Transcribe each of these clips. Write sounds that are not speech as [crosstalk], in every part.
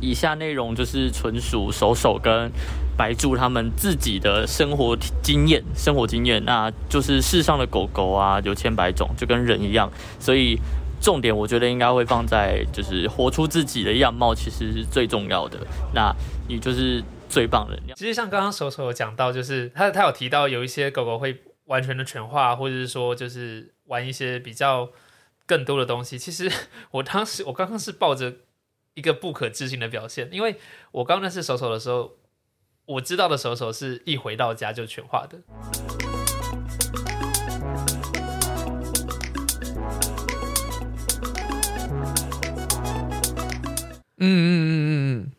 以下内容就是纯属手手跟白柱他们自己的生活经验，生活经验，那就是世上的狗狗啊，有千百种，就跟人一样，所以重点我觉得应该会放在就是活出自己的样貌，其实是最重要的。那你就是最棒的。其实像刚刚手手有讲到，就是他他有提到有一些狗狗会完全的犬化，或者是说就是玩一些比较更多的东西。其实我当时我刚刚是抱着一个不可置信的表现，因为我刚认识手手的时候，我知道的手手是一回到家就全化的。嗯嗯嗯嗯嗯。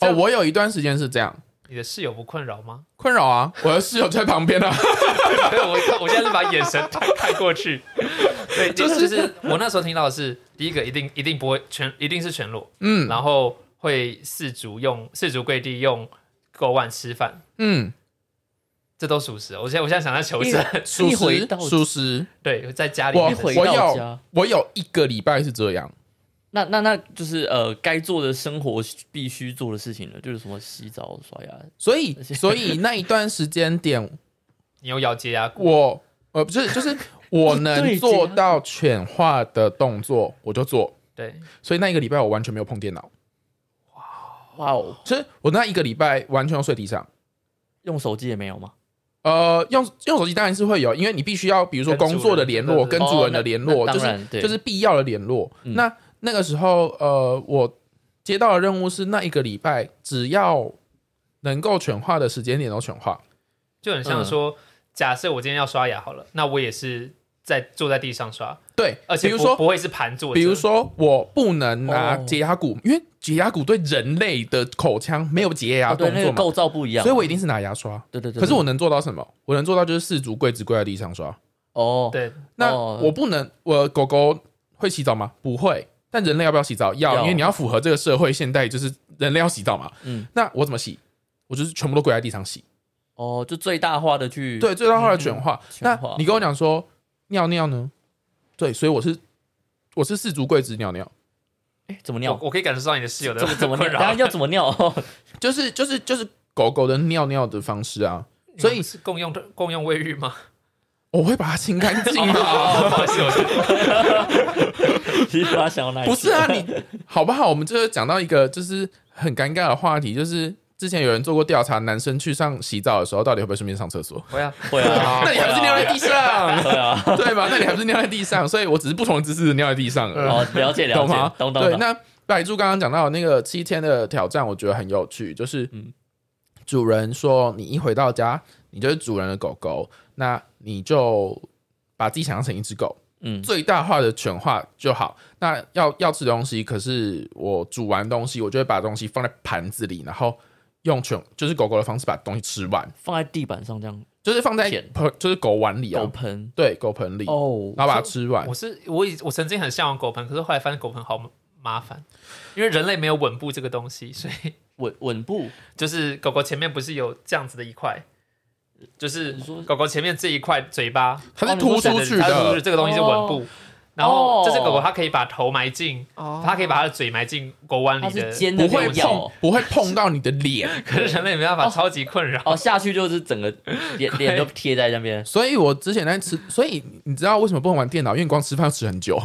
哦，我有一段时间是这样，你的室友不困扰吗？困扰啊！我的室友在旁边啊。[laughs] 我我现在是把眼神看看过去。对，就是就是我那时候听到的是，第一个一定一定不会全，一定是全裸，嗯然后会四足用四足跪地用狗碗吃饭，嗯，这都属实。我现在我现在想在求证，属实一回到属实。对，在家里我面的回我到家有我有一个礼拜是这样，那那那就是呃，该做的生活必须做的事情了，就是什么洗澡、刷牙。所以所以那一段时间点，你有咬洁牙骨，我呃不是就是我能做到犬化的动作，我就做。对，所以那一个礼拜我完全没有碰电脑，哇哦，所以我那一个礼拜完全要睡地上。用手机也没有吗？呃，用用手机当然是会有，因为你必须要，比如说工作的联络、跟主人的联络，就是就是必要的联络。嗯那那个时候，呃，我接到的任务是那一个礼拜，只要能够犬化的时间点都犬化。就很像嗯说，假设我今天要刷牙好了，那我也是在坐在地上刷，对，而且比如说，不不会是盘坐着，比如说我不能拿哦解牙骨，因为解牙骨对人类的口腔没有解牙动作嘛，那个构造不一样，所以我一定是拿牙刷。对对对。可是我能做到什么？我能做到就是四足跪直跪在地上刷。哦，对，那哦我不能，我狗狗会洗澡吗？不会。但人类要不要洗澡？要，要因为你要符合这个社会现代，就是人类要洗澡嘛。嗯，那我怎么洗？我就是全部都跪在地上洗。哦，就最大化的去对，最大化的犬化。那你跟我讲说尿尿呢？对，所以我是我是四足跪姿尿尿，哎怎么尿我？可以感受到你的室友的怎么怎么尿？然后，要怎么尿？[laughs] [laughs] 就是就是就是狗狗的尿尿的方式啊。所以是共用的共用卫浴吗？我会把它清干净啊。哦，不好意思，我其实他想要哪里？不是啊，你好不好？我们这个讲到一个就是很尴尬的话题，就是之前有人做过调查，男生去上洗澡的时候，到底会不会顺便上厕所？会啊 [laughs] 会啊，[laughs] 那你还不是尿在地上？[laughs] 对啊，对吧？那你还不是尿在地上？所以我只是不同的姿势尿在地上而已，哦，了解了解懂吗，？对，懂懂懂。那白柱刚刚讲到那个七天的挑战，我觉得很有趣，就是嗯主人说你一回到家，你就是主人的狗狗，那你就把自己想象成一只狗，嗯，最大化的犬化就好。那要要吃东西，可是我煮完东西，我就会把东西放在盘子里，然后用犬就是狗狗的方式把东西吃完，放在地板上这样，就是放在舔。盆就是狗碗里狗啊，盆。对，狗盆里，哦然后把它吃完。我。是我以我曾经很向往狗盆，可是后来发现狗盆好麻烦，因为人类没有稳步这个东西，所以稳稳步，就是狗狗前面不是有这样子的一块，就是你说狗狗前面这一块嘴巴它是突出去的，这个东西是吻部。然后哦这只狗狗，它可以把头埋进，它可以把它的嘴埋进狗碗它里的是，尖的不会碰，不会碰到你的脸。[laughs] 可是人类没办法，超级困扰。哦，下去就是整个脸 [laughs] 脸都贴在那边。所以我之前在吃，所以你知道为什么不能玩电脑？因为你光吃饭要吃很久。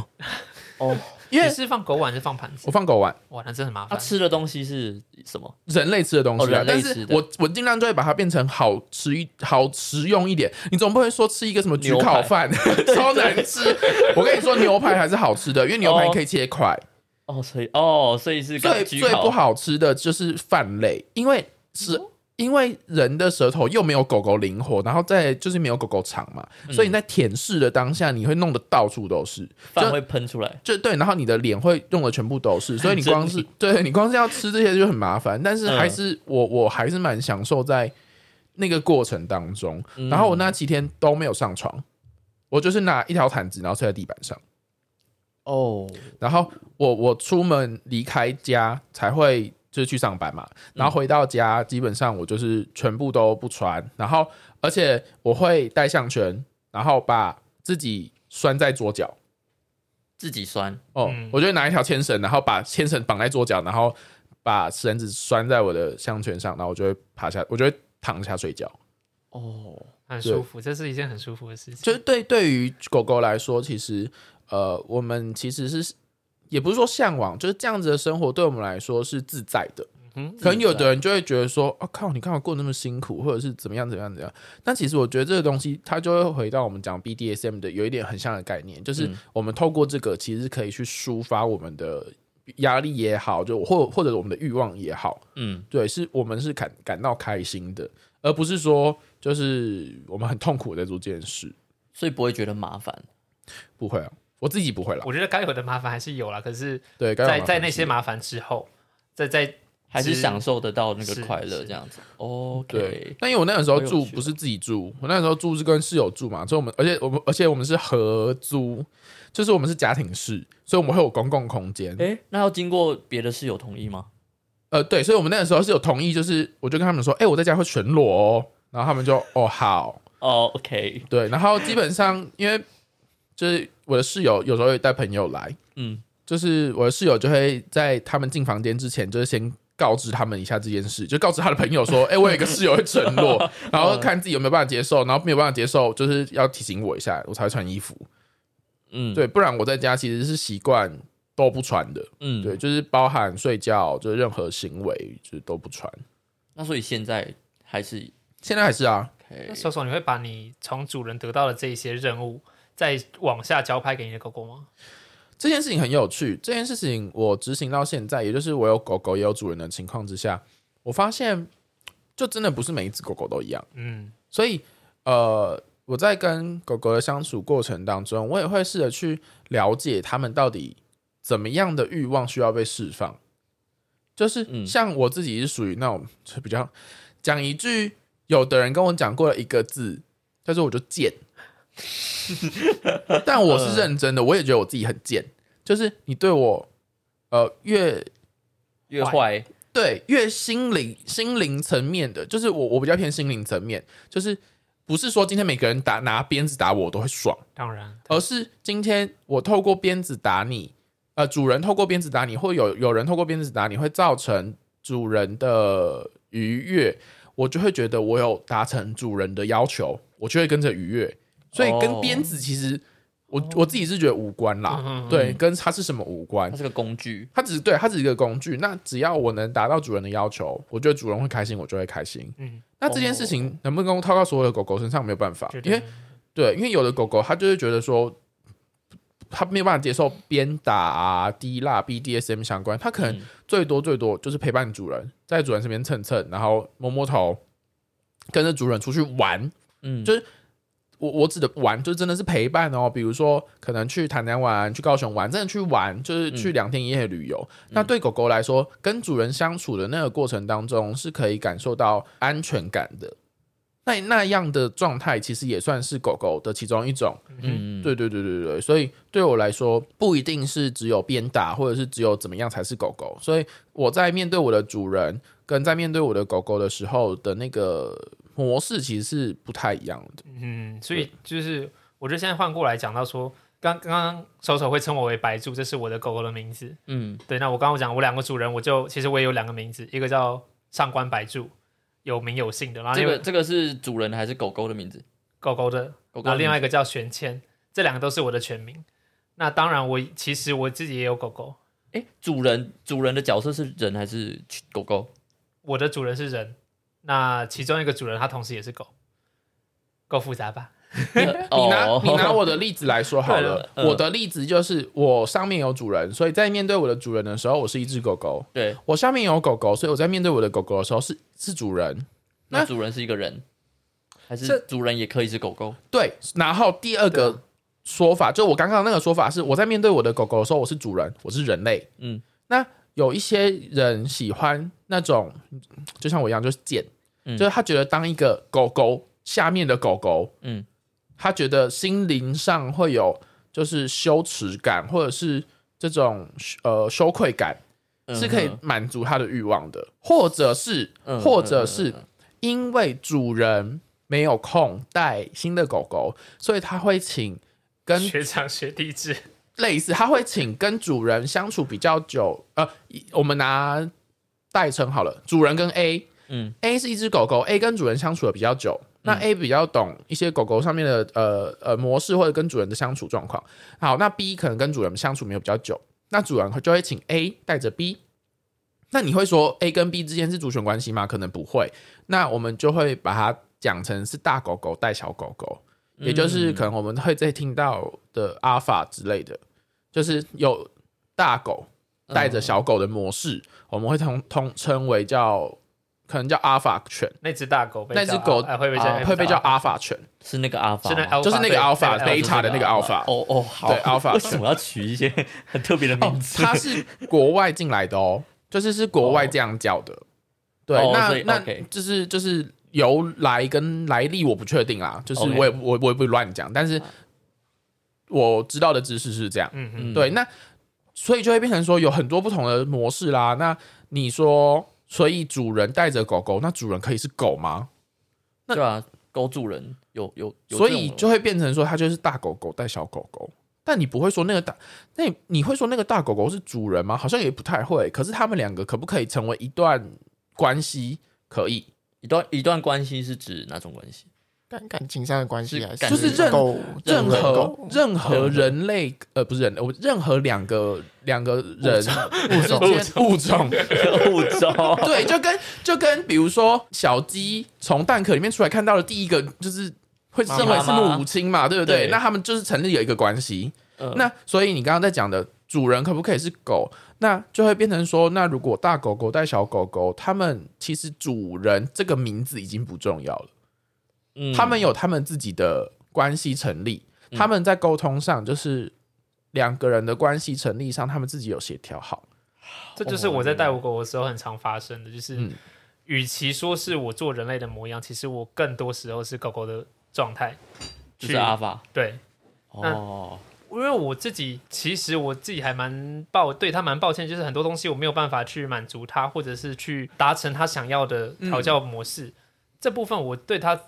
哦，因为是放狗碗还是放盘子我？放狗碗，哇，那真的很麻他烦。吃的东西是什么？人类吃的东西啊，哦人类但吃的是我我尽量就会把它变成好吃一好实用一点。你总不会说吃一个什么焗烤饭 [laughs] 超难吃。我跟你说，牛排还是好吃的，因为牛排你可以切块。哦，所以哦，所以是最最不好吃的就是饭类，因为是。因为人的舌头又没有狗狗灵活，然后再就是没有狗狗长嘛，所以你在舔舐的当下，你会弄得到处都是。饭会喷出来。就对，然后你的脸会用的全部都是，[laughs] 所以你光是对你光是要吃这些就很麻烦。但是嗯还是、我我还是蛮享受在那个过程当中。嗯然后我那几天都没有上床，我就是拿一条毯子，然后睡在地板上。哦，然后我我出门离开家才会就是去上班嘛，然后回到家基本上我就是全部都不穿，然后而且我会戴项圈，然后把自己拴在桌角。自己拴。哦，嗯我就会拿一条牵绳，然后把牵绳绑在桌脚，然后把绳子拴在我的项圈上，然后我就会爬下，我就会躺下睡觉。哦，很舒服，这是一件很舒服的事情。就是对对于狗狗来说，其实呃，我们其实是也不是说向往，就是这样子的生活对我们来说是自在的。嗯，可能有的人就会觉得说，哦靠，你看我过那么辛苦，或者是怎么样怎么样怎么样。但其实我觉得这个东西，它就会回到我们讲 BDSM 的有一点很像的概念，就是嗯我们透过这个，其实可以去抒发我们的压力也好，就或或者我们的欲望也好，嗯，对，是我们是感感到开心的，而不是说就是我们很痛苦在做这件事。所以不会觉得麻烦。不会啊，我自己不会了。我觉得该有的麻烦还是有啦，可是对，该有在在那些麻烦之后，在在还是是享受得到那个快乐这样子。对 OK，，但因为我那个时候好有趣哦住不是自己住，我那个时候住是跟室友住嘛，所以我们而且我们而且我们是合租，就是我们是家庭式，所以我们会有公共空间。哎，那要经过别的室友同意吗？呃，对，所以我们那个时候是有同意，就是我就跟他们说，哎、我在家会全裸哦，然后他们就哦好，哦，OK，对，然后基本上因为就是我的室友有时候会带朋友来，嗯，就是我的室友就会在他们进房间之前，就是先告知他们一下这件事，就告知他的朋友说：“ [laughs] 哎、我有一个室友会承诺，[laughs] 然后看自己有没有办法接受，然后没有办法接受，就是要提醒我一下，我才会穿衣服。嗯，对，不然我在家其实是习惯都不穿的。嗯，对，。就是包含睡觉，就是任何行为就是都不穿。那所以现在还是现在还是啊，OK 那手手，你会把你从主人得到的这一些任务，再往下交拍给你的狗狗吗？这件事情很有趣。这件事情我执行到现在，也就是我有狗狗也有主人的情况之下，我发现就真的不是每一只狗狗都一样。嗯，所以呃，我在跟狗狗的相处过程当中，我也会试着去了解它们到底怎么样的欲望需要被释放。就是嗯像我自己是属于那种就比较讲一句，有的人跟我讲过了一个字，叫做我就贱。[laughs] 但我是认真的，我也觉得我自己很贱。就是你对我，呃，越越坏，对，越心灵心灵层面的，就是我我比较偏心灵层面，就是不是说今天每个人打拿鞭子打我我都会爽，当然，而是今天我透过鞭子打你，呃，主人透过鞭子打你，或有有人透过鞭子打你，会造成主人的愉悦，我就会觉得我有达成主人的要求，我就会跟着愉悦，所以跟哦。鞭子其实我我自己是觉得无关啦，对，跟它是什么无关。它，是个工具。它只是对它只是一个工具。那只要我能达到主人的要求，我觉得主人会开心，我就会开心。嗯，那这件事情能不能套到所有的狗狗身上没有办法。因为对，因为有的狗狗它就是觉得说，它没有办法接受鞭打啊、滴蜡、BDSM 相关，它可能嗯。最多最多就是陪伴主人，在主人身边蹭蹭，然后摸摸头，跟着主人出去玩。嗯，就我我指的玩，就真的是陪伴哦。比如说，可能去台南玩，去高雄玩，真的去玩，就是去两天一夜旅游。那对狗狗来说，跟主人相处的那个过程当中，是可以感受到安全感的。那那样的状态，其实也算是狗狗的其中一种。嗯，对对对对对，所以对我来说，不一定是只有鞭打，或者是只有怎么样才是狗狗。所以我在面对我的主人，跟在面对我的狗狗的时候的那个模式，其实是不太一样的。嗯，所以就是我觉得现在换过来讲到说，刚刚刚手手会称我为白柱，这是我的狗狗的名字。嗯，对，那我刚刚讲我两个主人，我就其实我也有两个名字，一个叫上官白柱，有名有姓的，然后这个这个是主人还是狗狗的名字？狗狗的，狗狗的然后另外一个叫玄谦，这两个都是我的全名。那当然我，其实我自己也有狗狗，字，哎，主人主人的角色是人还是狗狗？我的主人是人，那其中一个主人他同时也是狗，够复杂吧？[laughs] 你拿哦你拿我的例子来说好了，我的例子就是我上面有主人，所以在面对我的主人的时候，我是一只狗狗；对，我下面有狗狗，所以我在面对我的狗狗的时候是是主人。那那主人是一个人，还是主人也可以是狗狗？对，然后第二个说法，就我刚刚那个说法是，我在面对我的狗狗的时候，我是主人，我是人类。嗯，那有一些人喜欢那种，就像我一样，就是贱，嗯。就是他觉得当一个狗狗下面的狗狗，嗯，他觉得心灵上会有就是羞耻感，或者是这种呃羞愧感，是可以嗯满足他的欲望的，或者是嗯或者是因为主人没有空带新的狗狗，所以他会请跟学长学弟制，类似，他会请跟主人相处比较久。呃，我们拿代称好了，主人跟 A，嗯，A 是一只狗狗，A 跟主人相处的比较久，那 A 比较懂一些狗狗上面的呃呃模式或者跟主人的相处状况。好，那 B 可能跟主人相处没有比较久，那主人就会请 A 带着 B。那你会说 A 跟 B 之间是主权关系吗？可能不会。那我们就会把它讲成是大狗狗带小狗狗，也就是可能我们会再听到的阿法之类的，就是有大狗带着小狗的模式，我们会通通称为叫可能叫阿法犬，那只大狗那只狗哎会被啊叫会被叫阿法犬，是那个阿法吗，是那 alpha，就是那个对 alpha beta 的那个 alpha。哦哦，好，对，alpha。[laughs] 为什么要取一些很特别的哦名，字？它是国外进来的哦，就是是国外这样叫的。对，那那就是就是由来跟来历我不确定啦，就是我也我我也不会乱讲，但是我知道的知识是这样。嗯嗯，嗯。对，那所以就会变成说有很多不同的模式啦。那你说，所以主人带着狗狗，那主人可以是狗吗？那对啊，狗主人有有有，所以就会变成说，它就是大狗狗带小狗狗。但你不会说那个大，那你你会说那个大狗狗是主人吗？好像也不太会。可是他们两个可不可以成为一段关系？可以，一段一段关系是指哪种关系？感感情上的关系还是就是任任何任何人类呃不是人，我任何两个两个人物种 [laughs] 物种，物种对，就跟就跟比如说小鸡从蛋壳里面出来看到的第一个就是会认为是母亲嘛，对不对？对那他们就是成立有一个关系。嗯那所以你刚刚在讲的主人可不可以是狗？那就会变成说，那如果大狗狗带小狗狗，他们其实主人这个名字已经不重要了，嗯。他们有他们自己的关系成立，嗯。他们在沟通上就是两个人的关系成立上，他们自己有协调好。这就是我在带我狗的时候很常发生的，就是嗯。与其说是我做人类的模样，其实我更多时候是狗狗的状态。就是阿法。对，哦，因为我自己其实我自己还蛮抱对他蛮抱歉，就是很多东西我没有办法去满足他，或者是去达成他想要的调教模式。这部分我对他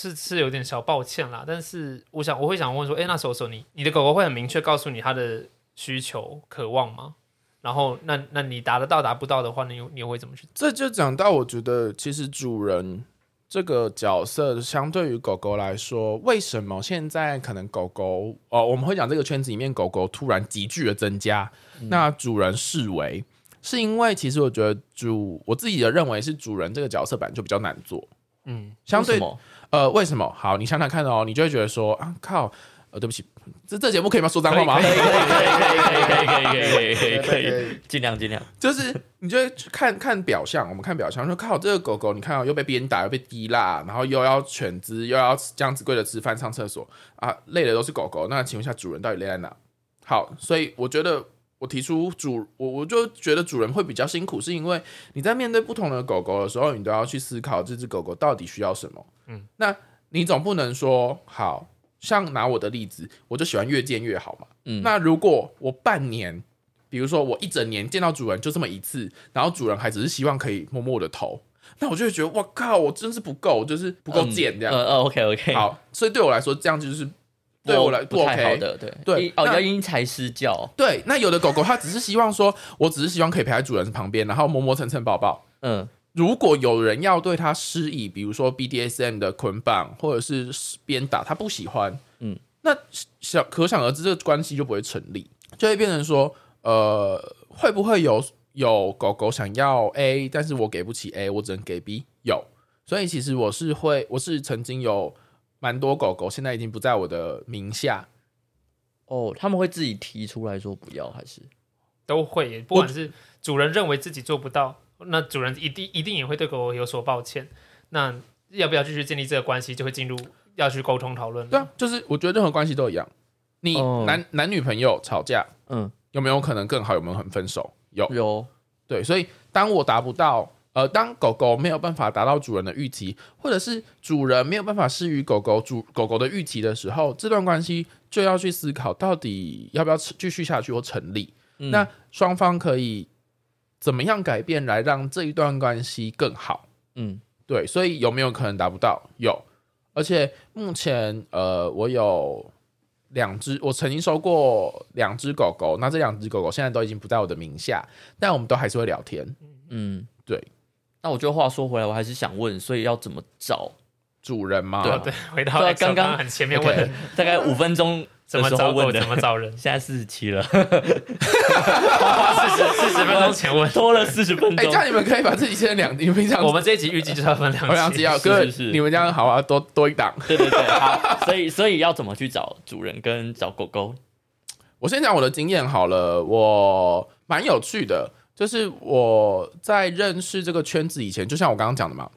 是是有点小抱歉啦。但是我想我会想问说，哎，那手手你你的狗狗会很明确告诉你它的需求渴望吗？然后那那你达得到达不到的话，你你会怎么去？这就讲到，我觉得其实主人这个角色，相对于狗狗来说，为什么现在可能狗狗哦，我们会讲这个圈子里面狗狗突然急剧的增加，那主人视为是因为其实我觉得主我自己的认为是主人这个角色本来就比较难做，嗯，相对什么呃为什么？好，你想想看哦，你就会觉得说啊靠，呃对不起，这这节目可以吗？说脏话吗？可以可以可以可以可以可以可以可以可以可以，尽量尽量。就是你就会看看表象，我们看表象，说靠这个狗狗，你看、哦、又被鞭打，又被滴蜡，然后又要犬只，又要这样子跪着吃饭、上厕所啊，累的都是狗狗。那请问一下，主人到底累在哪？好，所以我觉得我提出主，我我就觉得主人会比较辛苦，是因为你在面对不同的狗狗的时候，你都要去思考这只狗狗到底需要什么。嗯，那你总不能说好。像拿我的例子，我就喜欢越见越好嘛。嗯那如果我半年比如说我一整年见到主人就这么一次，然后主人还只是希望可以摸摸我的头，那我就会觉得哇靠，我真是不够，就是不够贱这样。呃呃，OK OK，，好，所以对我来说这样就是对我来不不太好。的，对对哦要因材施教，对，那有的狗狗它只是希望说，我只是希望可以陪在主人旁边，然后磨磨蹭蹭抱抱。嗯如果有人要对它施以，比如说 BDSM 的捆绑或者是鞭打，它不喜欢，嗯嗯，那想可想而知，这个关系就不会成立，就会变成说，呃，会不会有有狗狗想要 A，但是我给不起 A，我只能给 B？有，所以其实我是会，我是曾经有蛮多狗狗，现在已经不在我的名下，哦，他们会自己提出来说不要，还是都会，不管是主人认为自己做不到，那主人一定一定也会对狗狗有所抱歉。那要不要继续建立这个关系，就会进入要去沟通讨论。对啊，就是我觉得任何关系都一样，你哦男、男女朋友吵架嗯有没有可能更好？有没有可能分手？有，有对，所以当我达不到，呃，当狗狗没有办法达到主人的预期，或者是主人没有办法施予狗狗主狗狗的预期的时候，这段关系就要去思考，到底要不要持继续下去或成立。嗯那双方可以怎么样改变来让这一段关系更好？嗯对，所以有没有可能达不到？有，而且目前呃，我有两只，我曾经收过两只狗狗，那这两只狗狗现在都已经不在我的名下，但我们都还是会聊天。嗯对，那我觉得话说回来，我还是想问，所以要怎么找？主人嘛，对哦对，回到刚刚刚很前面问大概五分钟怎么的时候找狗，问怎，么找人，现在四十七了，四十四十分钟前问。拖了四十分哎、钟这。样你们可以把自己切成两，你们平常我们这一集预计就是要分两我想知期，道，哥，是是你们这样好啊，多多一档。对对对，好，所以所以要怎么去找主人跟找狗狗？我先讲我的经验好了，我蛮有趣的，就是我在认识这个圈子以前，就像我刚刚讲的嘛，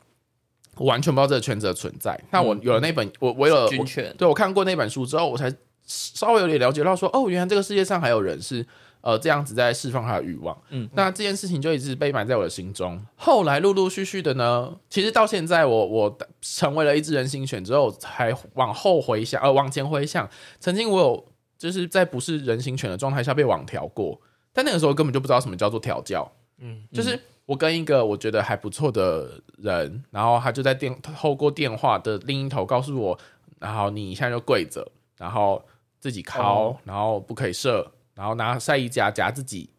我完全不知道这个圈子的存在。那我有了那本，我我有了我军犬，对我看过那本书之后，我才稍微有点了解到说，哦，原来这个世界上还有人是呃这样子在释放他的欲望。嗯那这件事情就一直被埋在我的心中。后来陆陆续续的呢，其实到现在我我成为了一只人形犬之后，才往后回想，呃，往前回想，曾经我有就是在不是人形犬的状态下被网调过，但那个时候根本就不知道什么叫做调教。嗯，就是我跟一个我觉得还不错的人，然后他就在电透过电话的另一头告诉我，然后你现在就跪着，然后自己敲，哦然后不可以射，然后拿晒衣夹夹自己。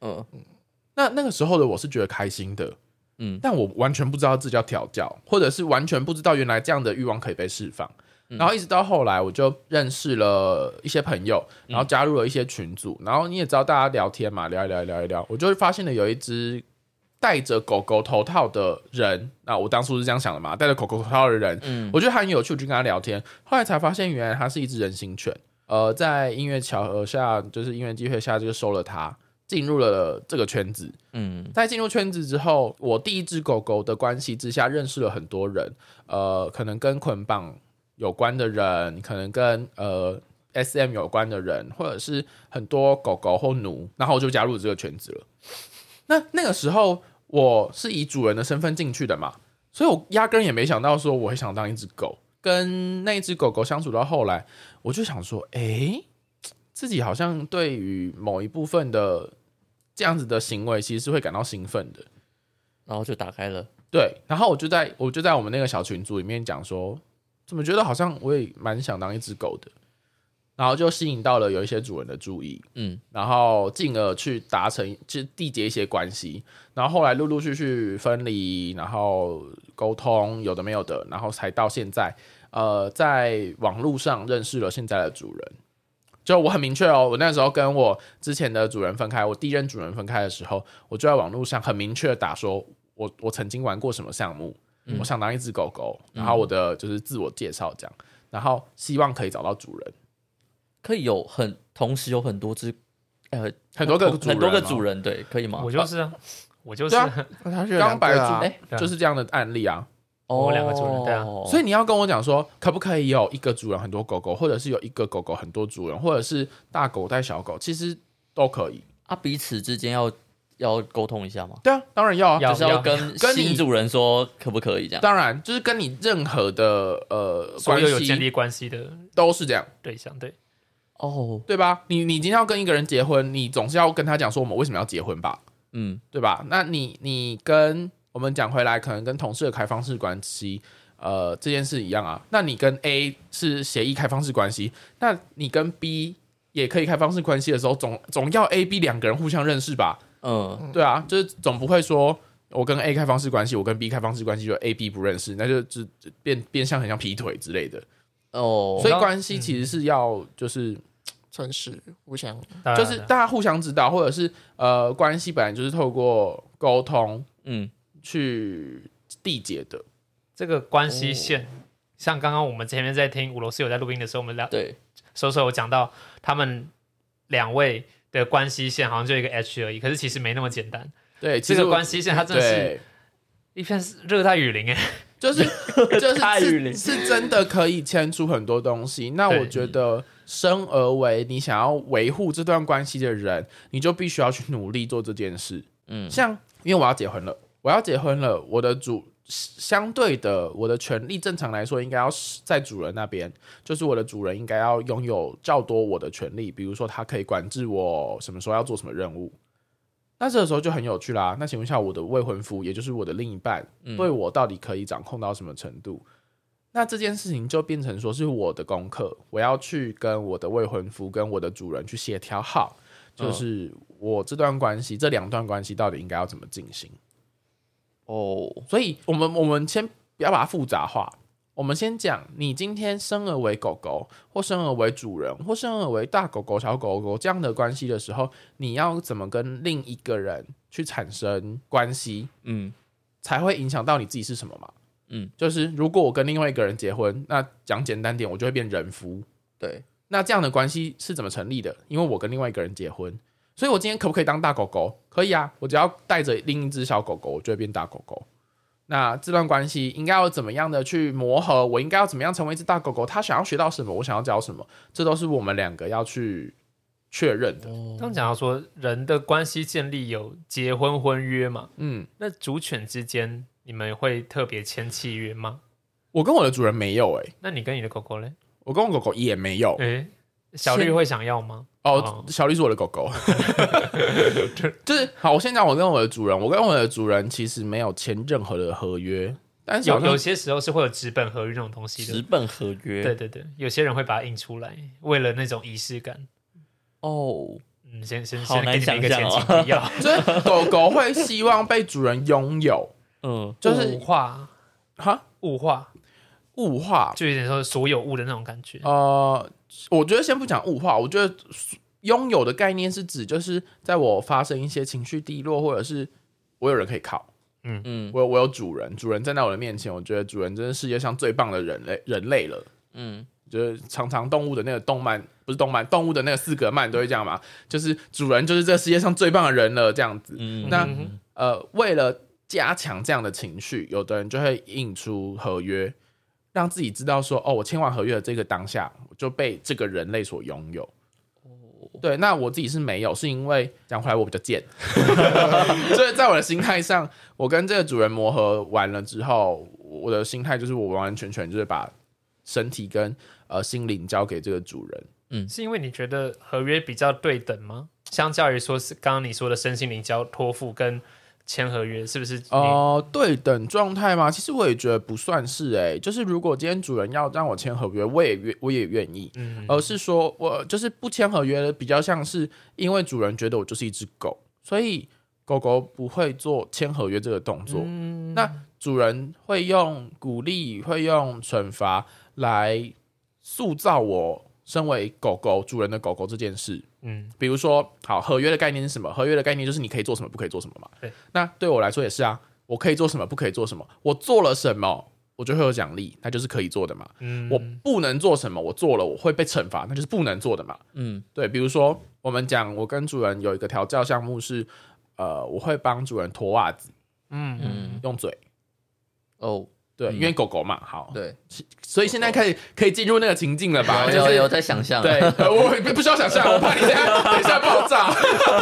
嗯那那个时候的我是觉得开心的，嗯但我完全不知道这叫调教，或者是完全不知道原来这样的欲望可以被释放。嗯然后一直到后来，我就认识了一些朋友，然后加入了一些群组，然后你也知道大家聊天嘛，聊一聊聊一聊，我就会发现了有一只戴着狗狗头套的人，那我当初是这样想的嘛，戴着狗狗头套的人，嗯我觉得他很有趣，我就跟他聊天，后来才发现原来他是一只人形犬，呃，在音乐巧合下，就是音乐机会下就收了他，进入了这个圈子，嗯。在进入圈子之后，我第一只狗狗的关系之下，认识了很多人，呃，可能跟捆绑有关的人，可能跟呃 S M 有关的人，或者是很多狗狗或奴，然后我就加入这个圈子了。那那个时候我是以主人的身份进去的嘛，所以我压根也没想到说我会想当一只狗。跟那只狗狗相处到后来，我就想说，诶，自己好像对于某一部分的这样子的行为，其实是会感到兴奋的。然后就打开了，对，然后我就在我就在我们那个小群组里面讲说，怎么觉得好像我也蛮想当一只狗的，然后就吸引到了有一些主人的注意，嗯然后进而去达成就缔结一些关系，然后后来陆陆续续分离，然后沟通有的没有的，然后才到现在，呃，在网络上认识了现在的主人。就我很明确哦，我那时候跟我之前的主人分开，我第一任主人分开的时候，我就在网络上很明确的打说，我我曾经玩过什么项目，我想当一只狗狗，然后我的就是自我介绍这样，然后希望可以找到主人，可以有很同时有很多只，呃，很多个主人很多个主人，对，可以吗？我就是啊，我就是啊他是有刚白猪两个啊，哎对啊就是这样的案例啊。我两个主人对啊哦所以你要跟我讲说，可不可以有一个主人很多狗狗，或者是有一个狗狗很多主人，或者是大狗带小狗，其实都可以。啊，彼此之间要要沟通一下吗？对啊，当然要啊，就是要跟跟你新主人说可不可以这样？当然就是跟你任何的呃所关系有有建立关系的都是这样，对象，对，哦，对吧？你你今天要跟一个人结婚，你总是要跟他讲说我们为什么要结婚吧，嗯对吧？那你你跟我们讲回来，可能跟同事的开放式关系。呃，这件事一样啊。那你跟 A 是协议开放式关系，那你跟 B 也可以开放式关系的时候，总总要 A、B 两个人互相认识吧？嗯，对啊，就是总不会说我跟 A 开放式关系，我跟 B 开放式关系，就 A、B 不认识，那就就就变变相很像劈腿之类的。哦，所以关系其实是要就是诚实互相。就是大家互相知道，或者是呃关系本来就是透过沟通嗯。去缔结的。这个关系线，像刚刚我们前面在听五楼室友在录音的时候，我们聊对，手手有讲到他们两位的关系线好像就一个 H 而已，可是其实没那么简单。对，其实我这个关系线它真的是对，一片热带雨林哎，[laughs] 就是 [laughs] 就是太雨林是是真的可以牵出很多东西。那对我觉得生而为你想要维护这段关系的人，你就必须要去努力做这件事。嗯像因为我要结婚了，我要结婚了，我的主相对的我的权利，正常来说应该要是在主人那边，就是我的主人应该要拥有较多我的权利，比如说他可以管制我什么时候要做什么任务。那这个时候就很有趣啦。那请问一下，我的未婚夫，也就是我的另一半，嗯对我到底可以掌控到什么程度？那这件事情就变成说是我的功课，我要去跟我的未婚夫跟我的主人去协调好，就是我这段关系，这两段关系到底应该要怎么进行？哦，所以我们我们先不要把它复杂化，我们先讲，你今天生而为狗狗，或生而为主人，或生而为大狗狗、小狗狗这样的关系的时候，你要怎么跟另一个人去产生关系，嗯才会影响到你自己是什么嘛？嗯，就是如果我跟另外一个人结婚，那讲简单点，我就会变人夫。对，那这样的关系是怎么成立的？因为我跟另外一个人结婚，所以我今天可不可以当大狗狗？可以啊，我只要带着另一只小狗狗，我就会变大狗狗。那这段关系应该要怎么样的去磨合？我应该要怎么样成为一只大狗狗？他想要学到什么？我想要教什么？这都是我们两个要去确认的。刚讲到说人的关系建立有结婚婚约嘛，嗯，那主犬之间你们会特别签契约吗？我跟我的主人没有诶、那你跟你的狗狗嘞？我跟我狗狗也没有。诶，小绿会想要吗？哦哦，小绿是我的狗狗，[laughs] 就是好。我先讲我跟我的主人，我跟我的主人其实没有签任何的合约，但是有有些时候是会有纸本合约这种东西的。纸本合约。对对对，有些人会把它印出来，为了那种仪式感。哦，嗯，先先先给你们一个前提要，[laughs] 就是狗狗会希望被主人拥有，嗯，就是物化哈物化，物化。就有点说所有物的那种感觉。呃，我觉得先不讲物化，我觉得拥有的概念是指就是在我发生一些情绪低落，或者是我有人可以靠，嗯嗯我有我有主人，主人站在我的面前，我觉得主人真是世界上最棒的人类人类了。嗯就是常常动物的那个动漫，不是动漫，动物的那个四格漫都会这样嘛，就是主人就是这世界上最棒的人了，这样子。嗯，那嗯呃，为了加强这样的情绪，有的人就会印出合约，让自己知道说，哦，我签完合约的这个当下，我就被这个人类所拥有。对，那我自己是没有，是因为讲回来我比较贱，[laughs] 所以在我的心态上，我跟这个主人磨合完了之后，我的心态就是我完完全全就是把身体跟呃心灵交给这个主人。嗯是因为你觉得合约比较对等吗？相较于说是刚刚你说的身心灵交托付跟签合约，是不是你？哦、对等状态吗？其实我也觉得不算是诶、就是如果今天主人要让我签合约，我也愿我也愿意，嗯而是说我就是不签合约的，比较像是因为主人觉得我就是一只狗，所以狗狗不会做签合约这个动作。嗯那主人会用鼓励，会用惩罚来塑造我身为狗狗主人的狗狗这件事。嗯比如说，好，合约的概念是什么？合约的概念就是你可以做什么，不可以做什么嘛。对。那对我来说也是啊，我可以做什么，不可以做什么。我做了什么，我就会有奖励，那就是可以做的嘛。嗯我不能做什么，我做了我会被惩罚，那就是不能做的嘛。嗯对，比如说我们讲，我跟主人有一个调教项目是，呃，我会帮主人脱袜子，嗯嗯嗯，用嘴。哦，对，嗯因为狗狗嘛，好，对，所以现在可以可以进入那个情境了吧？就是有有有在想象，对，呃 [laughs] 我不需要想象，我怕你等一下等一下爆炸。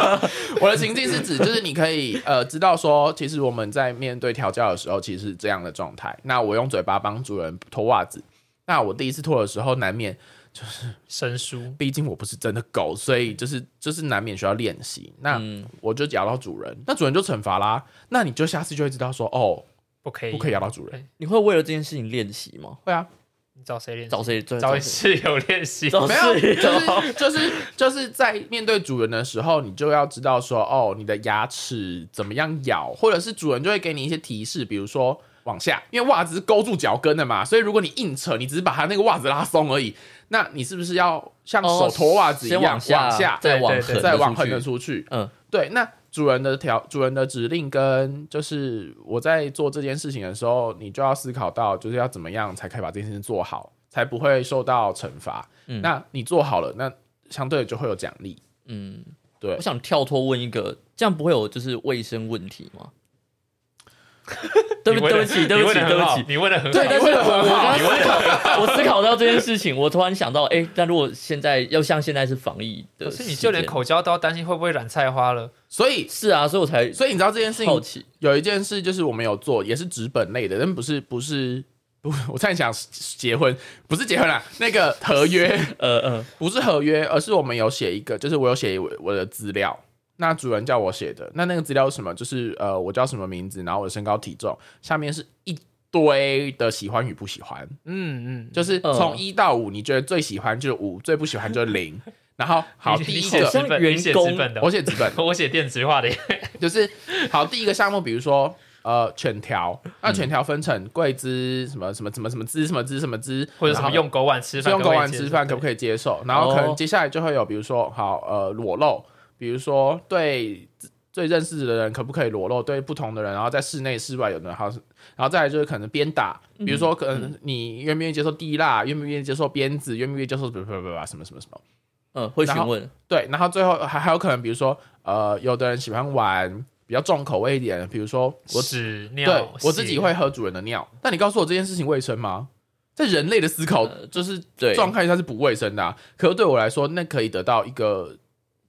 [laughs] 我的情境是指，就是你可以呃知道说，其实我们在面对调教的时候，其实是这样的状态。那我用嘴巴帮主人脱袜子，那我第一次脱的时候，难免就是，生疏，[laughs] 毕竟我不是真的狗，所以就是就是难免需要练习。那嗯我就咬到主人，那主人就惩罚啦。那你就下次就会知道说，哦，不可以不可以咬到主人。你会为了这件事情练习吗？会啊，你找谁练习？找谁？找找谁？室友练习。没有，就是就是就是在面对主人的时候，你就要知道说，哦，你的牙齿怎么样咬，或者是主人就会给你一些提示，比如说往下，因为袜子是勾住脚跟的嘛，所以如果你硬扯，你只是把它那个袜子拉松而已，那你是不是要像手脱袜子一样、哦往下，再往再往横的。出去？嗯，对，那主人的条主人的指令跟就是我在做这件事情的时候，你就要思考到，就是要怎么样才可以把这件事情做好，才不会受到惩罚。嗯那你做好了，那相对就会有奖励。嗯，对我想跳脱问一个，这样不会有就是卫生问题吗？[laughs] 对不你问得对不起，对不起，对不起。你问的很好。对，但是我我你问得很好刚思考，我思考到这件事情，我突然想到，哎，但如果现在要像现在是防疫的是你就连口交都要担心会不会染菜花了。所以，是啊，所以我才所以你知道这件事情有一件事就是我们有做，也是纸本类的，但不是不是不，我差点想结婚，不是结婚啦，那个合约。[laughs] 呃呃，不是合约，而是我们有写一个，就是我有写我我的资料，那主人叫我写的，那那个资料是什么？就是呃，我叫什么名字，然后我的身高体重，下面是一堆的喜欢与不喜欢，嗯嗯，就是嗯从一到五，你觉得最喜欢就是五，最不喜欢就是零。然后好，第一个你写纸本，的，我写纸本，我写电子化的耶。就是好第一个项目，比如说呃犬条，那犬条分成贵资什么什么什么什么资什么资什么资，或者什么用狗碗吃饭，用狗碗吃饭可不可以接受？然后可能哦接下来就会有，比如说好呃裸露，比如说对最认识的人可不可以裸露，对不同的人，然后在室内室外有的人，还有然后再来就是可能鞭打，比如说可能你愿不愿意接受地蜡，愿不愿意接受鞭子，愿不愿意接受不不不不什么什么什么。嗯，会询问，对，然后最后还还有可能，比如说呃，有的人喜欢玩比较重口味一点，比如说我屎尿，对我自己血会喝主人的尿，但你告诉我这件事情卫生吗？在人类的思考呃就是对。状态下是不卫生的、啊，可是对我来说，那可以得到一个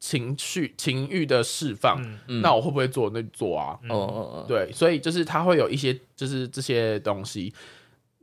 情绪情欲的释放，那我会不会做？那就做啊。哦，对，所以就是它会有一些就是这些东西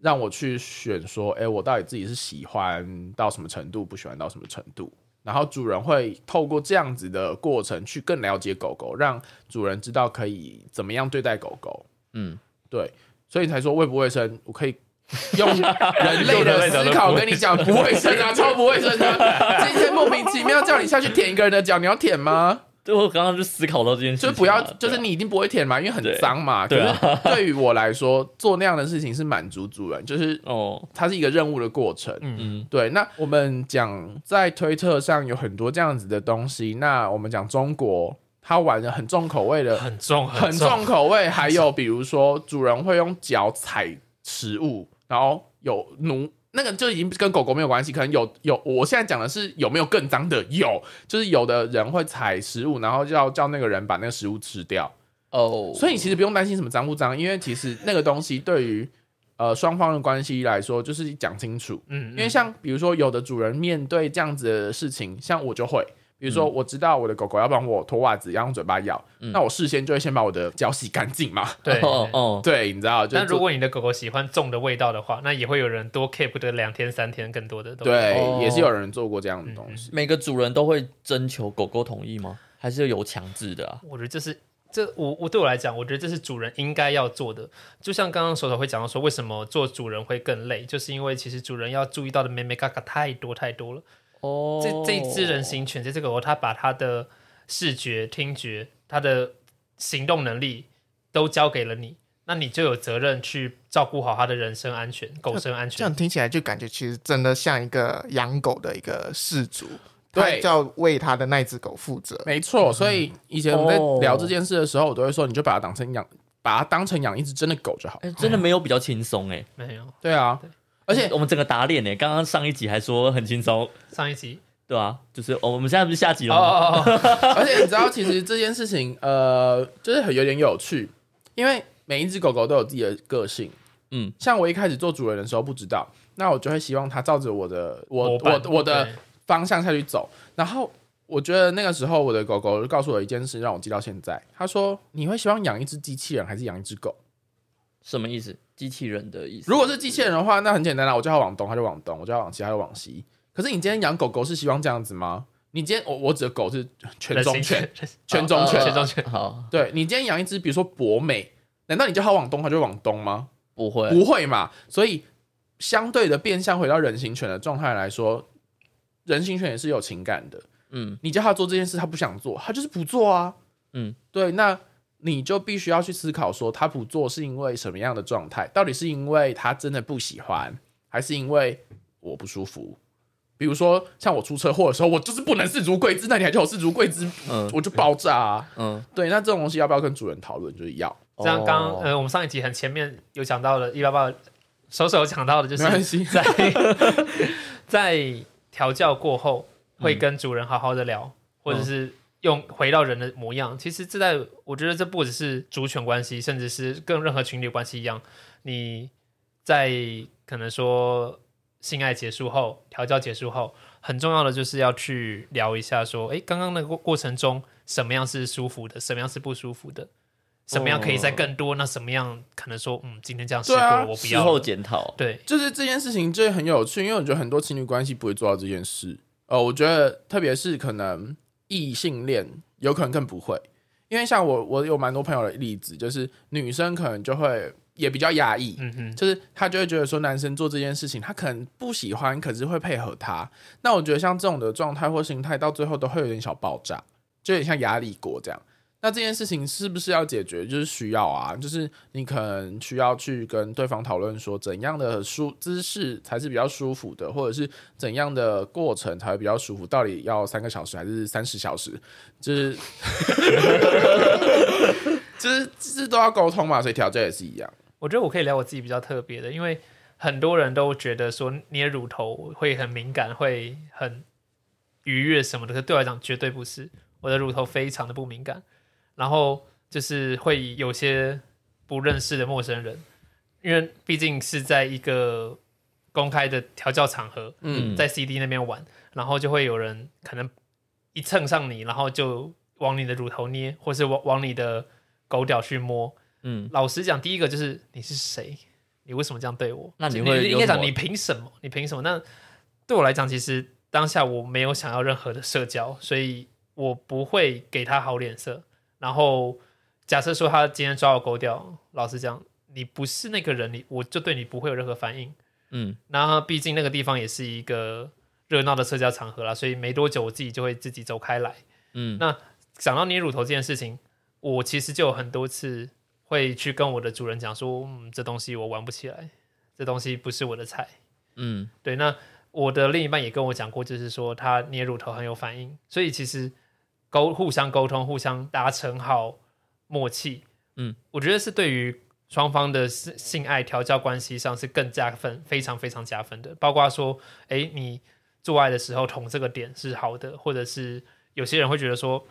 让我去选说，哎、我到底自己是喜欢到什么程度，不喜欢到什么程度。然后主人会透过这样子的过程去更了解狗狗，让主人知道可以怎么样对待狗狗。嗯，对，所以才说卫不卫生，我可以 [laughs] 用人类的思考跟你讲不卫生啊，[laughs] 超不卫生的。今天莫名其妙叫你下去舔一个人的脚，你要舔吗？对我刚刚就思考到这件事情啊，就不要，就是你一定不会舔嘛，因为很脏嘛。可对对于我来说，做那样的事情是满足主人，就是哦，它是一个任务的过程。嗯对，那我们讲在推特上有很多这样子的东西，那我们讲中国，他玩的很重口味的，很重很重口味，还有比如说主人会用脚踩食物，然后有奴。那个就已经跟狗狗没有关系，可能有有，我现在讲的是有没有更脏的？有，就是有的人会踩食物，然后要叫那个人把那个食物吃掉。哦，所以你其实不用担心什么脏不脏，因为其实那个东西对于呃双方的关系来说，就是讲清楚。嗯，因为像比如说有的主人面对这样子的事情，像我就会，比如说我知道我的狗狗要帮我脱袜子，要用嘴巴咬，嗯那我事先就会先把我的脚洗干净嘛。对 [laughs] 哦哦，对，你知道，就但如果你的狗狗喜欢重的味道的话，那也会有人多 keep 的两天三天更多的东西。对、哦也是有人做过这样的东西。每个主人都会征求狗狗同意吗？还是有强制的啊？我觉得这是这我我对我来讲，我觉得这是主人应该要做的。就像刚刚手手会讲到说，为什么做主人会更累，就是因为其实主人要注意到的妹妹嘎嘎太多太多了。哦，这这一只人形犬，这只狗狗，它把它的视觉、听觉、它的行动能力都交给了你，那你就有责任去照顾好它的人身安全、狗身安全。这样听起来就感觉其实真的像一个养狗的一个氏族，对。他就要为他的那只狗负责。没错，所以以前我们哦在聊这件事的时候，我都会说，你就把它当成养，把它当成养一只真的狗就好。哎，真的没有比较轻松哎，没有，对啊，而且我们整个打脸呢，刚刚上一集还说很轻松，上一集对啊，就是哦，我们现在不是下集哦了吗？哦哦，[laughs] 而且你知道，其实这件事情，呃，就是很有点有趣，因为每一只狗狗都有自己的个性。嗯，像我一开始做主人的时候不知道，那我就会希望它照着我的我我我的方向下去走。然后我觉得那个时候我的狗狗就告诉我一件事，让我记到现在。他说：“你会希望养一只机器人还是养一只狗？什么意思？机器人的意思？如果是机器人的话，那很简单啦，我叫它往东，它就往东；我叫它往西，它就往西。可是你今天养狗狗是希望这样子吗？你今天我我指的狗是犬种犬，犬，犬种犬哦犬种犬好，对你今天养一只，比如说博美，难道你叫它往东，它就往东吗？不会，不会嘛。所以相对的变相回到人形犬的状态来说，人形犬也是有情感的。嗯你叫它做这件事，它不想做，它就是不做啊。嗯，对，那你就必须要去思考说，他不做是因为什么样的状态？到底是因为他真的不喜欢，还是因为我不舒服？比如说，像我出车祸的时候，我就是不能四足跪姿，那你还叫我四足跪姿，嗯我就爆炸啊！嗯，对，那这种东西要不要跟主人讨论？就是要，这样刚哦呃，我们上一集很前面有讲到的，一八八手手有讲到的，就是。在 [laughs] 在调教过后，会跟主人好好的聊，或者是用回到人的模样。其实这在我觉得这不只是主权关系，甚至是跟任何情侣关系一样，你在可能说性爱结束后，调教结束后，很重要的就是要去聊一下，说，诶，刚刚那个过过程中，什么样是舒服的，什么样是不舒服的。什么样可以再更多？那什么样可能说，嗯，今天这样试过对啊，我不要事后。检讨，对，就是这件事情就很有趣，因为我觉得很多情侣关系不会做到这件事。呃，我觉得特别是可能异性恋，有可能更不会，因为像我，我有蛮多朋友的例子，就是女生可能就会也比较压抑，嗯哼，就是她就会觉得说男生做这件事情，他可能不喜欢，可是会配合他。那我觉得像这种的状态或心态，到最后都会有点小爆炸，就有点像压力锅这样。那这件事情是不是要解决？就是需要啊，就是你可能需要去跟对方讨论说，怎样的舒姿势才是比较舒服的，或者是怎样的过程才会比较舒服？到底要三个小时还是三十小时？就是，[laughs] 就是这都要沟通嘛，所以调教也是一样。我觉得我可以聊我自己比较特别的，因为很多人都觉得说捏乳头会很敏感，会很愉悦什么的，可对我来讲绝对不是。我的乳头非常的不敏感，然后就是会有些不认识的陌生人，因为毕竟是在一个公开的调教场合，嗯在 CD 那边玩，然后就会有人可能一蹭上你，然后就往你的乳头捏，或是往往你的狗屌去摸。嗯，老实讲，第一个就是你是谁？你为什么这样对我？那你就会应该讲你凭什么？你凭什么？那对我来讲，其实当下我没有想要任何的社交，所以我不会给他好脸色。然后假设说他今天抓我勾掉，老实讲，你不是那个人，你我就对你不会有任何反应。嗯那毕竟那个地方也是一个热闹的社交场合啦，所以没多久我自己就会自己走开来。嗯，那讲到捏乳头这件事情，我其实就有很多次会去跟我的主人讲说，嗯，这东西我玩不起来，这东西不是我的菜。嗯对，那我的另一半也跟我讲过，就是说他捏乳头很有反应，所以其实沟互相沟通、互相达成好默契，嗯，我觉得是对于双方的性性爱调教关系上是更加分，非常非常加分的。包括说，哎，你做爱的时候捅这个点是好的，或者是有些人会觉得说。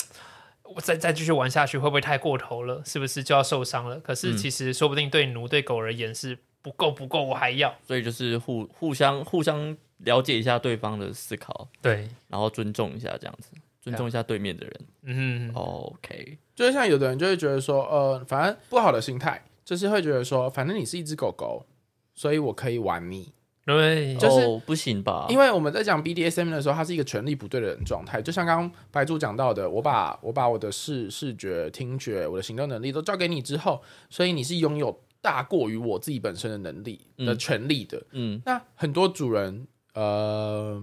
我再再继续玩下去会不会太过头了？是不是就要受伤了？可是嗯其实说不定对奴对狗而言是不够不够，我还要。所以就是互互相互相了解一下对方的思考，对，然后尊重一下这样子，尊重一下对面的人。嗯，OK，就是像有的人就会觉得说，呃，反正不好的心态，就是会觉得说，反正你是一只狗狗，所以我可以玩你。对，就是哦、不行吧？因为我们在讲 BDSM 的时候，它是一个权力不对的人状态，就像刚刚白猪讲到的，我把我把我的视视觉、听觉、我的行动能力都交给你之后，所以你是拥有大过于我自己本身的能力的嗯权利的。嗯那很多主人，呃，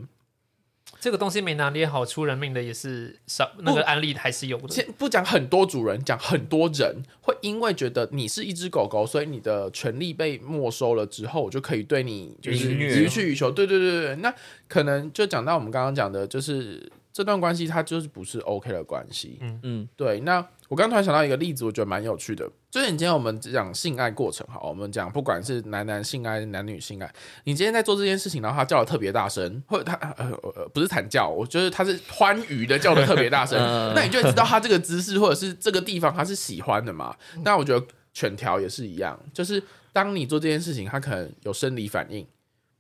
这个东西没拿捏好，出人命的也是少，那个案例还是有的。先不讲很多主人，讲很多人会因为觉得你是一只狗狗，所以你的权利被没收了之后，我就可以对你就是予取予求。对对对对对，那可能就讲到我们刚刚讲的，就是这段关系它就是不是 OK 的关系。嗯嗯对，那我刚突然想到一个例子，我觉得蛮有趣的。就是你今天我们讲性爱过程，好，我们讲不管是男男性爱、男女性爱，你今天在做这件事情，然后他叫的特别大声，或者他呃呃不是惨叫，我觉得他是欢愉的叫的特别大声，[laughs] 嗯那你就会知道他这个姿势或者是这个地方他是喜欢的嘛。[laughs] 那我觉得犬条也是一样，就是当你做这件事情，他可能有生理反应，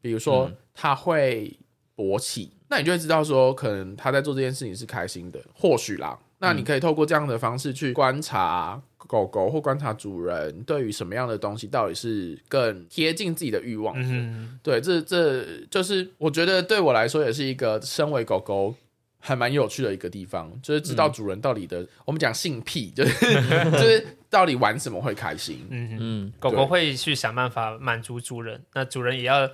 比如说嗯他会勃起，那你就会知道说，可能他在做这件事情是开心的，或许啦。那你可以透过这样的方式去观察狗狗或观察主人对于什么样的东西到底是更贴近自己的欲望的。嗯对，这这就是我觉得对我来说也是一个身为狗狗还蛮有趣的一个地方，就是知道主人到底的，我们讲性癖，就是就 [laughs] 是到底玩什么会开心。嗯嗯，嗯狗狗会去想办法满足主人，那主人也要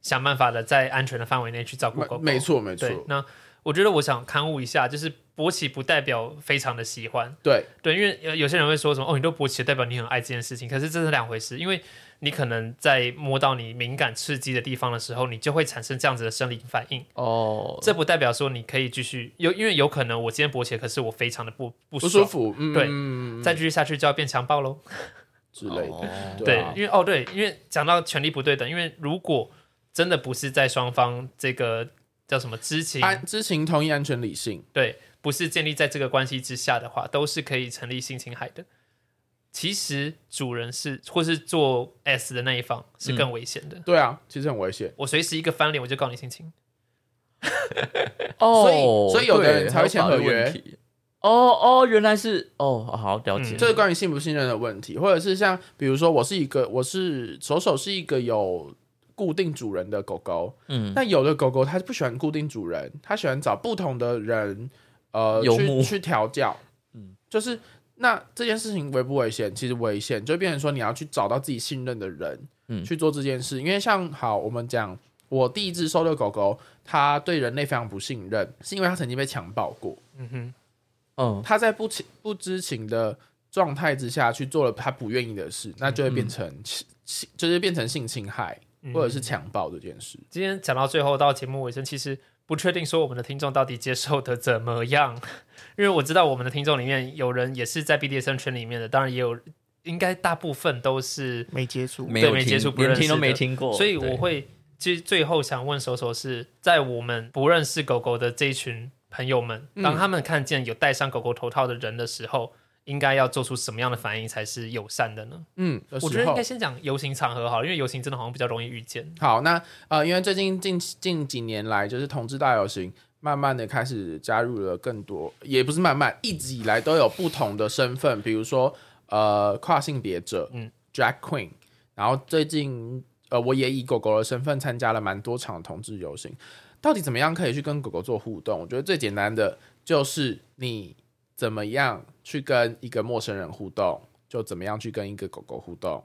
想办法的在安全的范围内去照顾狗狗。没错没错，，那我觉得我想刊物一下，就是勃起不代表非常的喜欢，对对，因为有有些人会说什么哦，你都勃起代表你很爱这件事情，可是这是两回事，因为你可能在摸到你敏感刺激的地方的时候，你就会产生这样子的生理反应。哦，这不代表说你可以继续有，因为有可能我今天勃起，可是我非常的不不舒服，嗯，对嗯再继续下去就要变强暴喽。之类的。哦对，啊因为哦对，因为讲到权力不对等，因为如果真的不是在双方这个叫什么知情，安知情同意、安全理性，对，不是建立在这个关系之下的话，都是可以成立性侵害的。其实主人是或是做 S 的那一方是更危险的。对啊，其实很危险。我随时一个翻脸我就告你性侵。[laughs] 哦，所以所以有的人对才会签合约哦哦，原来是哦，好了解。嗯这是关于信不信任的问题，或者是像比如说，我是一个我是手手是一个有固定主人的狗狗，嗯，那有的狗狗它不喜欢固定主人，它喜欢找不同的人，呃，去去调教，嗯。嗯，就是那这件事情危不危险？其实危险，就变成说你要去找到自己信任的人，嗯。去做这件事。因为像好，我们讲我第一只收的狗狗，它对人类非常不信任，是因为它曾经被强暴过。嗯哼，嗯，它在不情不知情的状态之下去做了它不愿意的事，那就会变成性性就是变成性侵害或者是强暴这件事。今天讲到最后到节目尾声，其实不确定说我们的听众到底接受的怎么样，因为我知道我们的听众里面有人也是在 BDSM 圈里面的，当然也有，应该大部分都是，没接触，没有没接触听，不认识连听都的没听过，所以我会其实最后想问手手是在我们不认识狗狗的这一群朋友们，嗯当他们看见有戴上狗狗头套的人的时候。应该要做出什么样的反应才是友善的呢？嗯，我觉得应该先讲游行场合好了，因为游行真的好像比较容易遇见。好，那呃，因为最近近近几年来，就是同志大游行，慢慢的开始加入了更多，也不是慢慢，一直以来都有不同的身份，比如说呃跨性别者，嗯嗯，drag queen，然后最近呃我也以狗狗的身份参加了蛮多场同志游行。到底怎么样可以去跟狗狗做互动？我觉得最简单的就是你怎么样去跟一个陌生人互动，就怎么样去跟一个狗狗互动。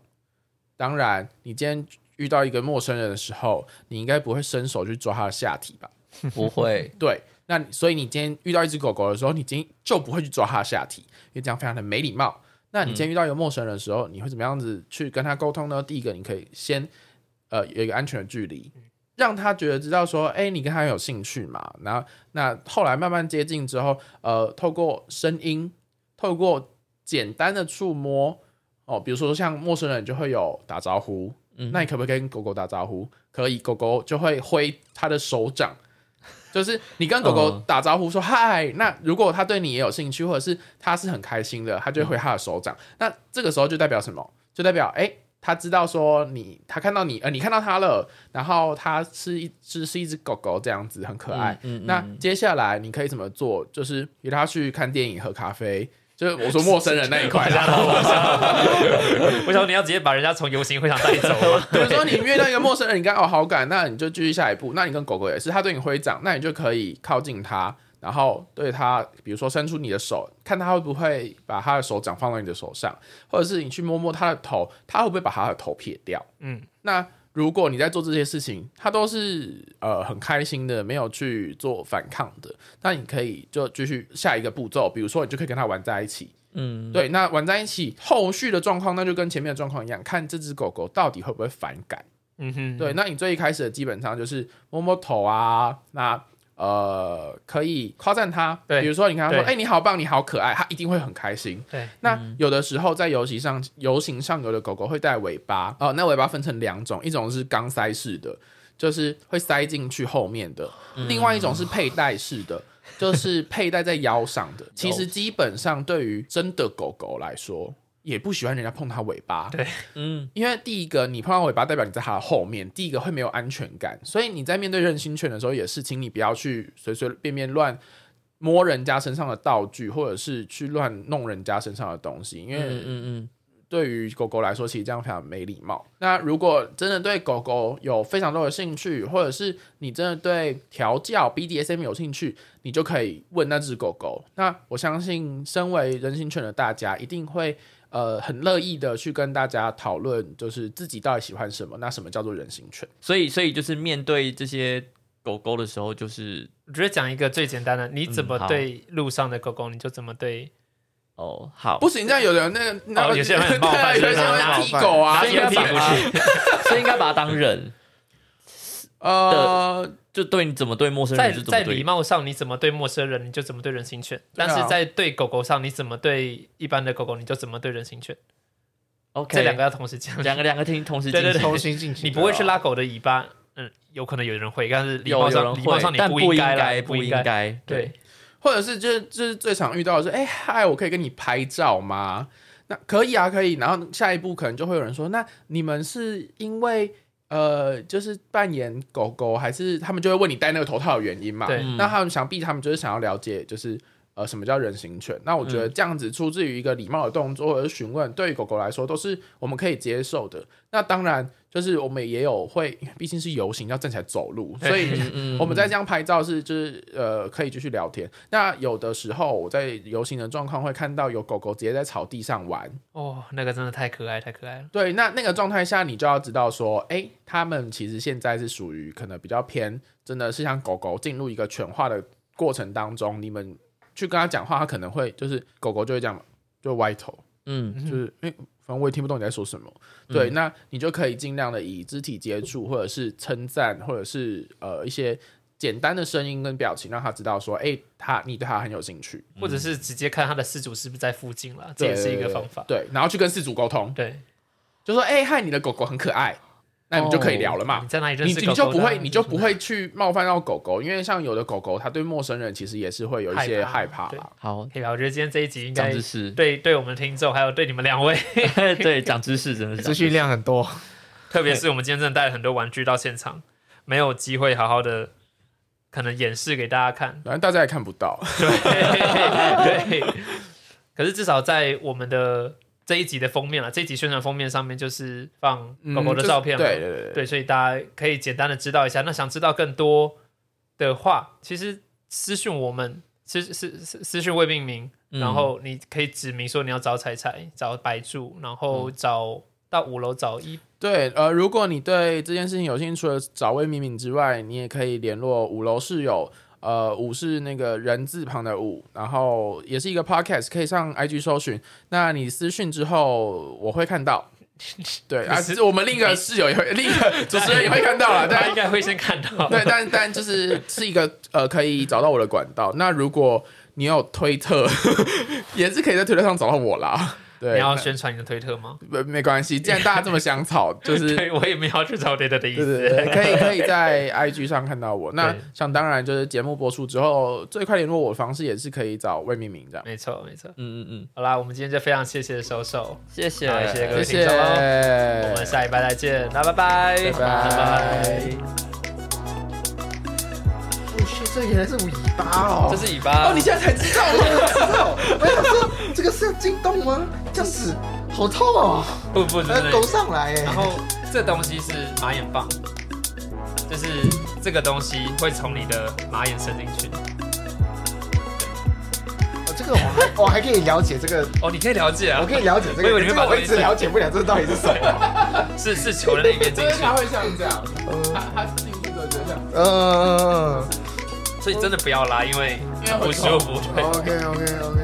当然，你今天遇到一个陌生人的时候，你应该不会伸手去抓他的下体吧？[laughs] 不会，[laughs] 对，那所以你今天遇到一只狗狗的时候，你今天就不会去抓它的下体，因为这样非常的没礼貌。那你今天遇到一个陌生人的时候，你会怎么样子去跟他沟通呢？第一个，你可以先呃有一个安全的距离，让他觉得知道说，哎、你跟他有兴趣嘛。然后那后来慢慢接近之后，呃，透过声音，透过简单的触摸，哦，比如说像陌生人就会有打招呼，嗯那你可不可以跟狗狗打招呼？可以，狗狗就会挥它的手掌，就是你跟 [laughs] 狗狗嗯打招呼说嗨。那如果它对你也有兴趣，或者是它是很开心的，它就会挥它的手掌。那这个时候就代表什么？就代表哎。它知道说你，他看到你，呃，你看到他了，然后他是一只是一只狗狗这样子，很可爱。嗯嗯那接下来你可以怎么做？就是约他去看电影、喝咖啡，就是我说陌生人那一块啦。[laughs] 我想你要直接把人家从游行会场带走吗？比如说你遇到一个陌生人，你跟他有好感，那你就继续下一步。那你跟狗狗也是，他对你挥掌，那你就可以靠近他，然后对他，比如说伸出你的手，看他会不会把他的手掌放到你的手上，或者是你去摸摸他的头，他会不会把他的头撇掉？嗯，那如果你在做这些事情，他都是呃很开心的，没有去做反抗的，那你可以就继续下一个步骤，比如说你就可以跟他玩在一起。嗯，对，那玩在一起，后续的状况那就跟前面的状况一样，看这只狗狗到底会不会反感。嗯哼，对，那你最一开始的基本上就是摸摸头啊，那呃可以夸赞它，对比如说你跟他说，对哎、你好棒，你好可爱，它一定会很开心。对，那有的时候在游行上，游行上有的狗狗会带尾巴哦，那尾巴分成两种，一种是钢塞式的，就是会塞进去后面的；另外一种是佩戴式的，就是佩戴在腰上的。[laughs] 其实基本上对于真的狗狗来说，也不喜欢人家碰它尾巴。对嗯，因为第一个，你碰到尾巴代表你在它的后面，第一个会没有安全感，所以你在面对任心犬的时候，也是请你不要去随随便便乱摸人家身上的道具，或者是去乱弄人家身上的东西，因为嗯嗯对于狗狗来说，其实这样非常没礼貌。那如果真的对狗狗有非常多的兴趣，或者是你真的对调教 BDSM 有兴趣，你就可以问那只狗狗。那我相信，身为人形犬的大家，一定会呃很乐意的去跟大家讨论，就是自己到底喜欢什么，那什么叫做人形犬？所以所以就是面对这些狗狗的时候，就是我觉得讲一个最简单的，你怎么对路上的狗狗，你就怎么对。哦好，不行，这样有人那个那有些人很冒犯对有些人踢狗啊，[laughs] 所以应该把它当人，呃，就对你怎么对陌生人就怎么对在礼。貌上，你怎么对陌生人，你就怎么对人形犬；啊但是在对狗狗上，你怎么对一般的狗狗，你就怎么对人形犬。OK，这两个要同时讲。两个两个听同时进行对对对同时进行。你不会去拉狗的尾巴，嗯，有可能有人会，但是礼貌上礼貌上你不应该，不应。该。对，或者是就是就是最常遇到的是，哎、嗨，我可以跟你拍照吗？那可以啊，可以。然后下一步可能就会有人说，那你们是因为呃，就是扮演狗狗，还是他们就会问你戴那个头套的原因嘛？对嗯那他们想必他们就是想要了解，就是呃，什么叫人形犬？那我觉得这样子出自于一个礼貌的动作或者询问，对于狗狗来说都是我们可以接受的。那当然，就是我们也有会，[laughs] 毕竟是游行要站起来走路，所以嗯我们在这样拍照是就是呃可以继续聊天。那有的时候我在游行的状况会看到有狗狗直接在草地上玩，哦，那个真的太可爱，太可爱了。对，那那个状态下你就要知道说，哎、他们其实现在是属于可能比较偏，真的是像狗狗进入一个犬化的过程当中，你们去跟他讲话，他可能会就是狗狗就会这样嘛，就歪头，嗯就是哎、诶反正我也听不懂你在说什么。对，那你就可以尽量的以肢体接触，或者是称赞，或者是呃一些简单的声音跟表情，让他知道说，哎、他你对他很有兴趣，或者是直接看他的饲主是不是在附近了，这也是一个方法。对，然后去跟饲主沟通，对，就说，哎、嗨，你的狗狗很可爱，那你们就可以聊了嘛。你在哪里认你识狗狗的啊？你就不会，你就不会去冒犯到狗狗，因为像有的狗狗，它对陌生人其实也是会有一些害害怕。好，可以吧？我觉得今天这一集应该长知识，对对我们听众，还有对你们两位，[laughs] 对，讲知识真的是资讯量很多，[laughs] 特别是我们今天真的带了很多玩具到现场，没有机会好好的可能演示给大家看。反正大家也看不到，对，[laughs] 对。可是至少在我们的这一集的封面了，这一集宣传封面上面就是放狗狗的照片嘛、嗯对对对对，所以大家可以简单的知道一下。那想知道更多的话，其实私讯我们，私私私私讯未命名，嗯然后你可以指明说你要找彩彩，找白柱，然后找到五楼找一。对，呃，如果你对这件事情有兴趣，除了找魏敏敏之外，你也可以联络五楼室友。呃，五是那个人字旁的五，然后也是一个 podcast，可以上 IG 搜寻。那你私讯之后，我会看到。[laughs] 对啊，其实我们另一个室友也会，[laughs] 另一个主持人也会看到了。大家应该会先看到。[laughs] 对，但但就是是一个呃，可以找到我的管道。那如果你有推特，也是可以在推特上找到我啦。对，你要宣传你的推特吗？没没关系，既然大家这么想吵，[laughs] 就是对，我也没有要去找推特的意对思。对对，可以可以在 IG 上看到我。那对想当然就是节目播出之后，最快联络我的方式也是可以找魏明明这样。没错，没错。嗯嗯嗯，好啦，我们今天就非常谢谢收手，谢谢，好谢谢各位谢众我们下礼拜再见，那拜拜，拜拜。这原来是尾巴哦这。是尾巴。哦，你现在才知道吗？知道，[laughs] 我想说这个是要进洞吗？这样子好痛哦，不不不，要勾上来哎然。后这东西是马眼棒，就是这个东西会从你的马眼伸进去。哦这个我还我还可以了解这个，哦，你可以了解啊我，可以了解这个，我以为你把这个我一直了解不了，这到底是什么？是是球的那边进去，就是他会像这样，他他进去之后就这样，嗯所以真的不要拉，因为因为不舒服。，OK OK OK。